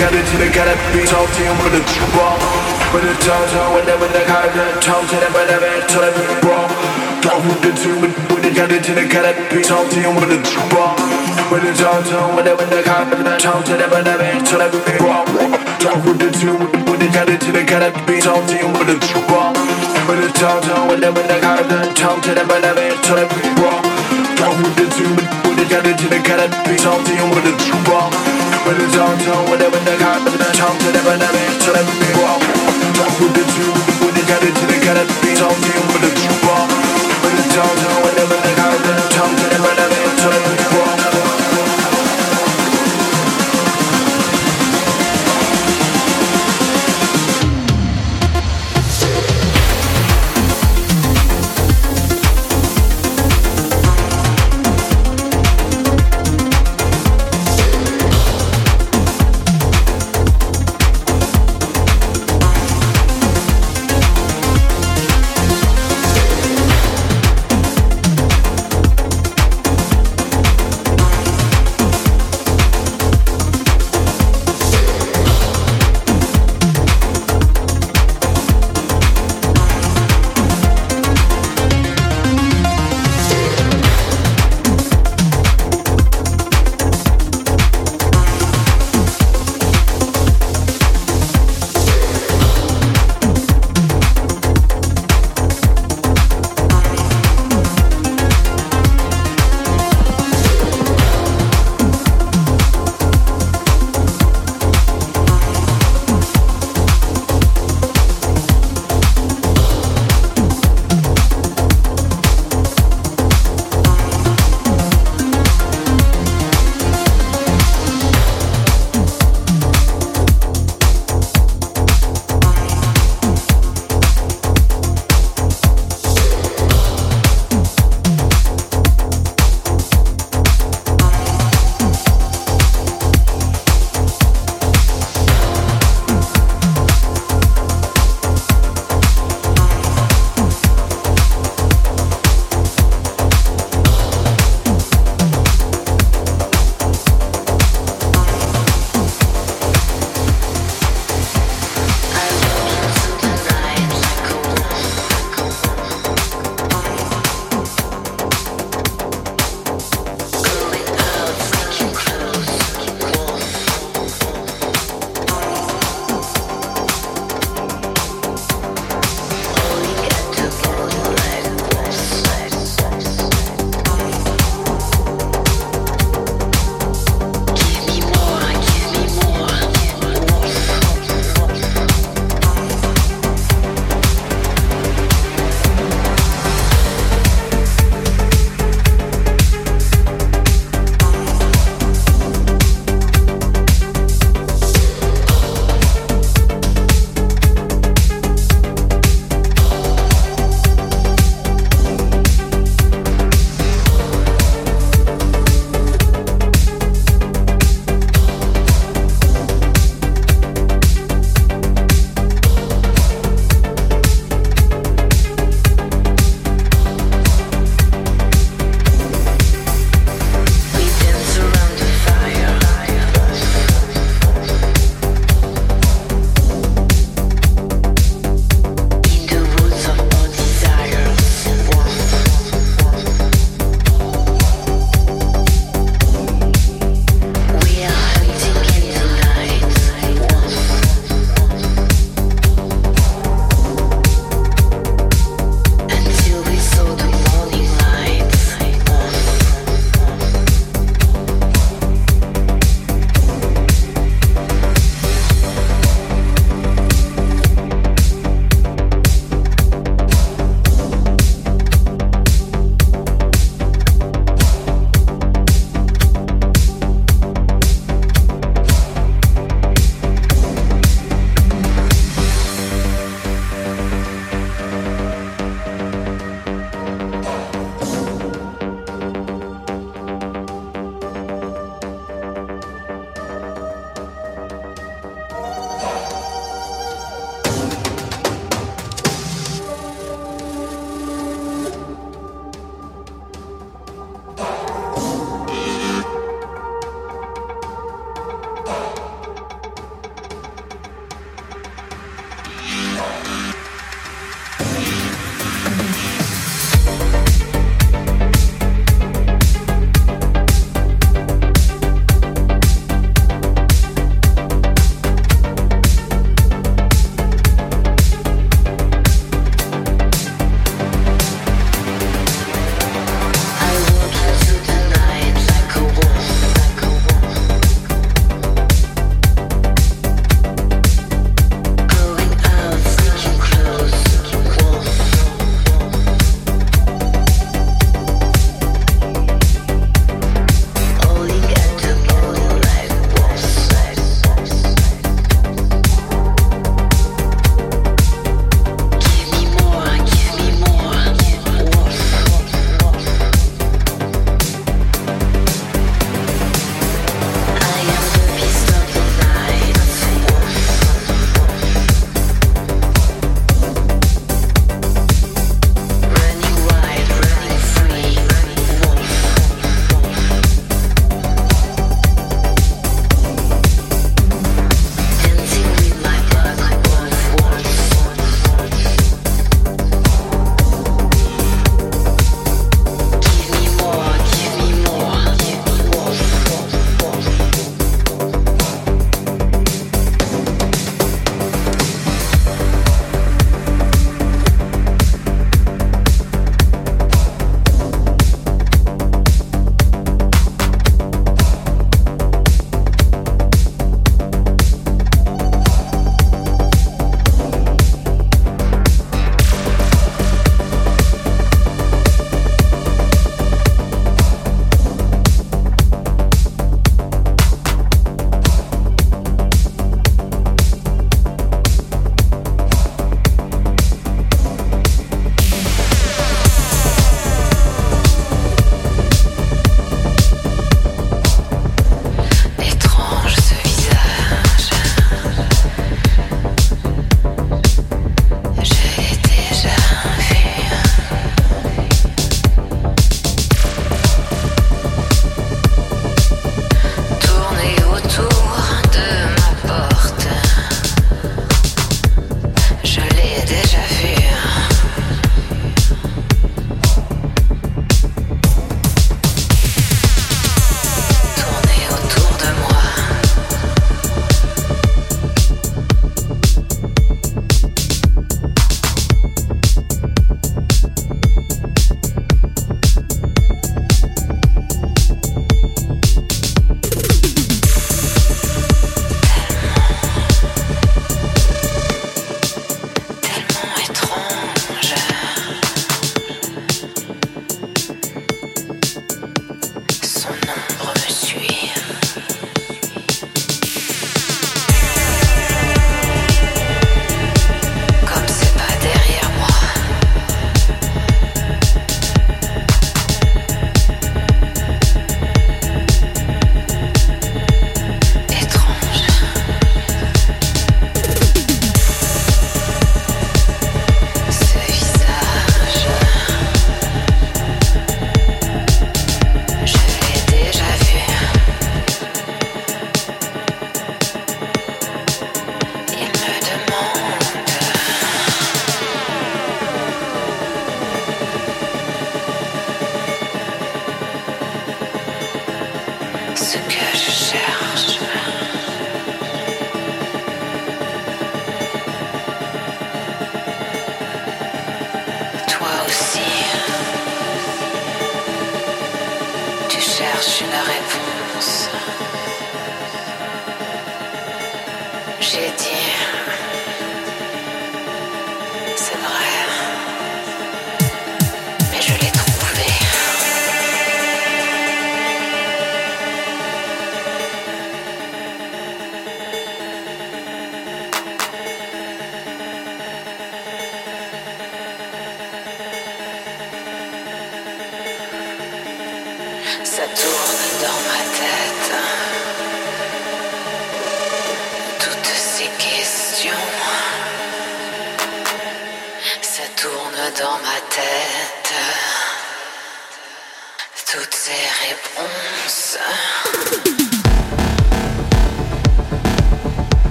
cut up beat talk to you. With the ball with the tongue tongue with the with the car the tongue to the but the bed to the ball talk with the two with with the cut to the cut up beat talk to you. With the ball with the tongue tongue with the with the car the tongue to the but the bed to the ball talk with the two with the cut to the cut up beat talk to with the ball with the tongue tongue with the with the car the tongue to the but the bed to the ball talk with the two with the cut to the cut up beat talk to you. With tongue to the but the bed to the ball talk with the two with the cut to the cut up beat talk to you with the tongue tongue with the with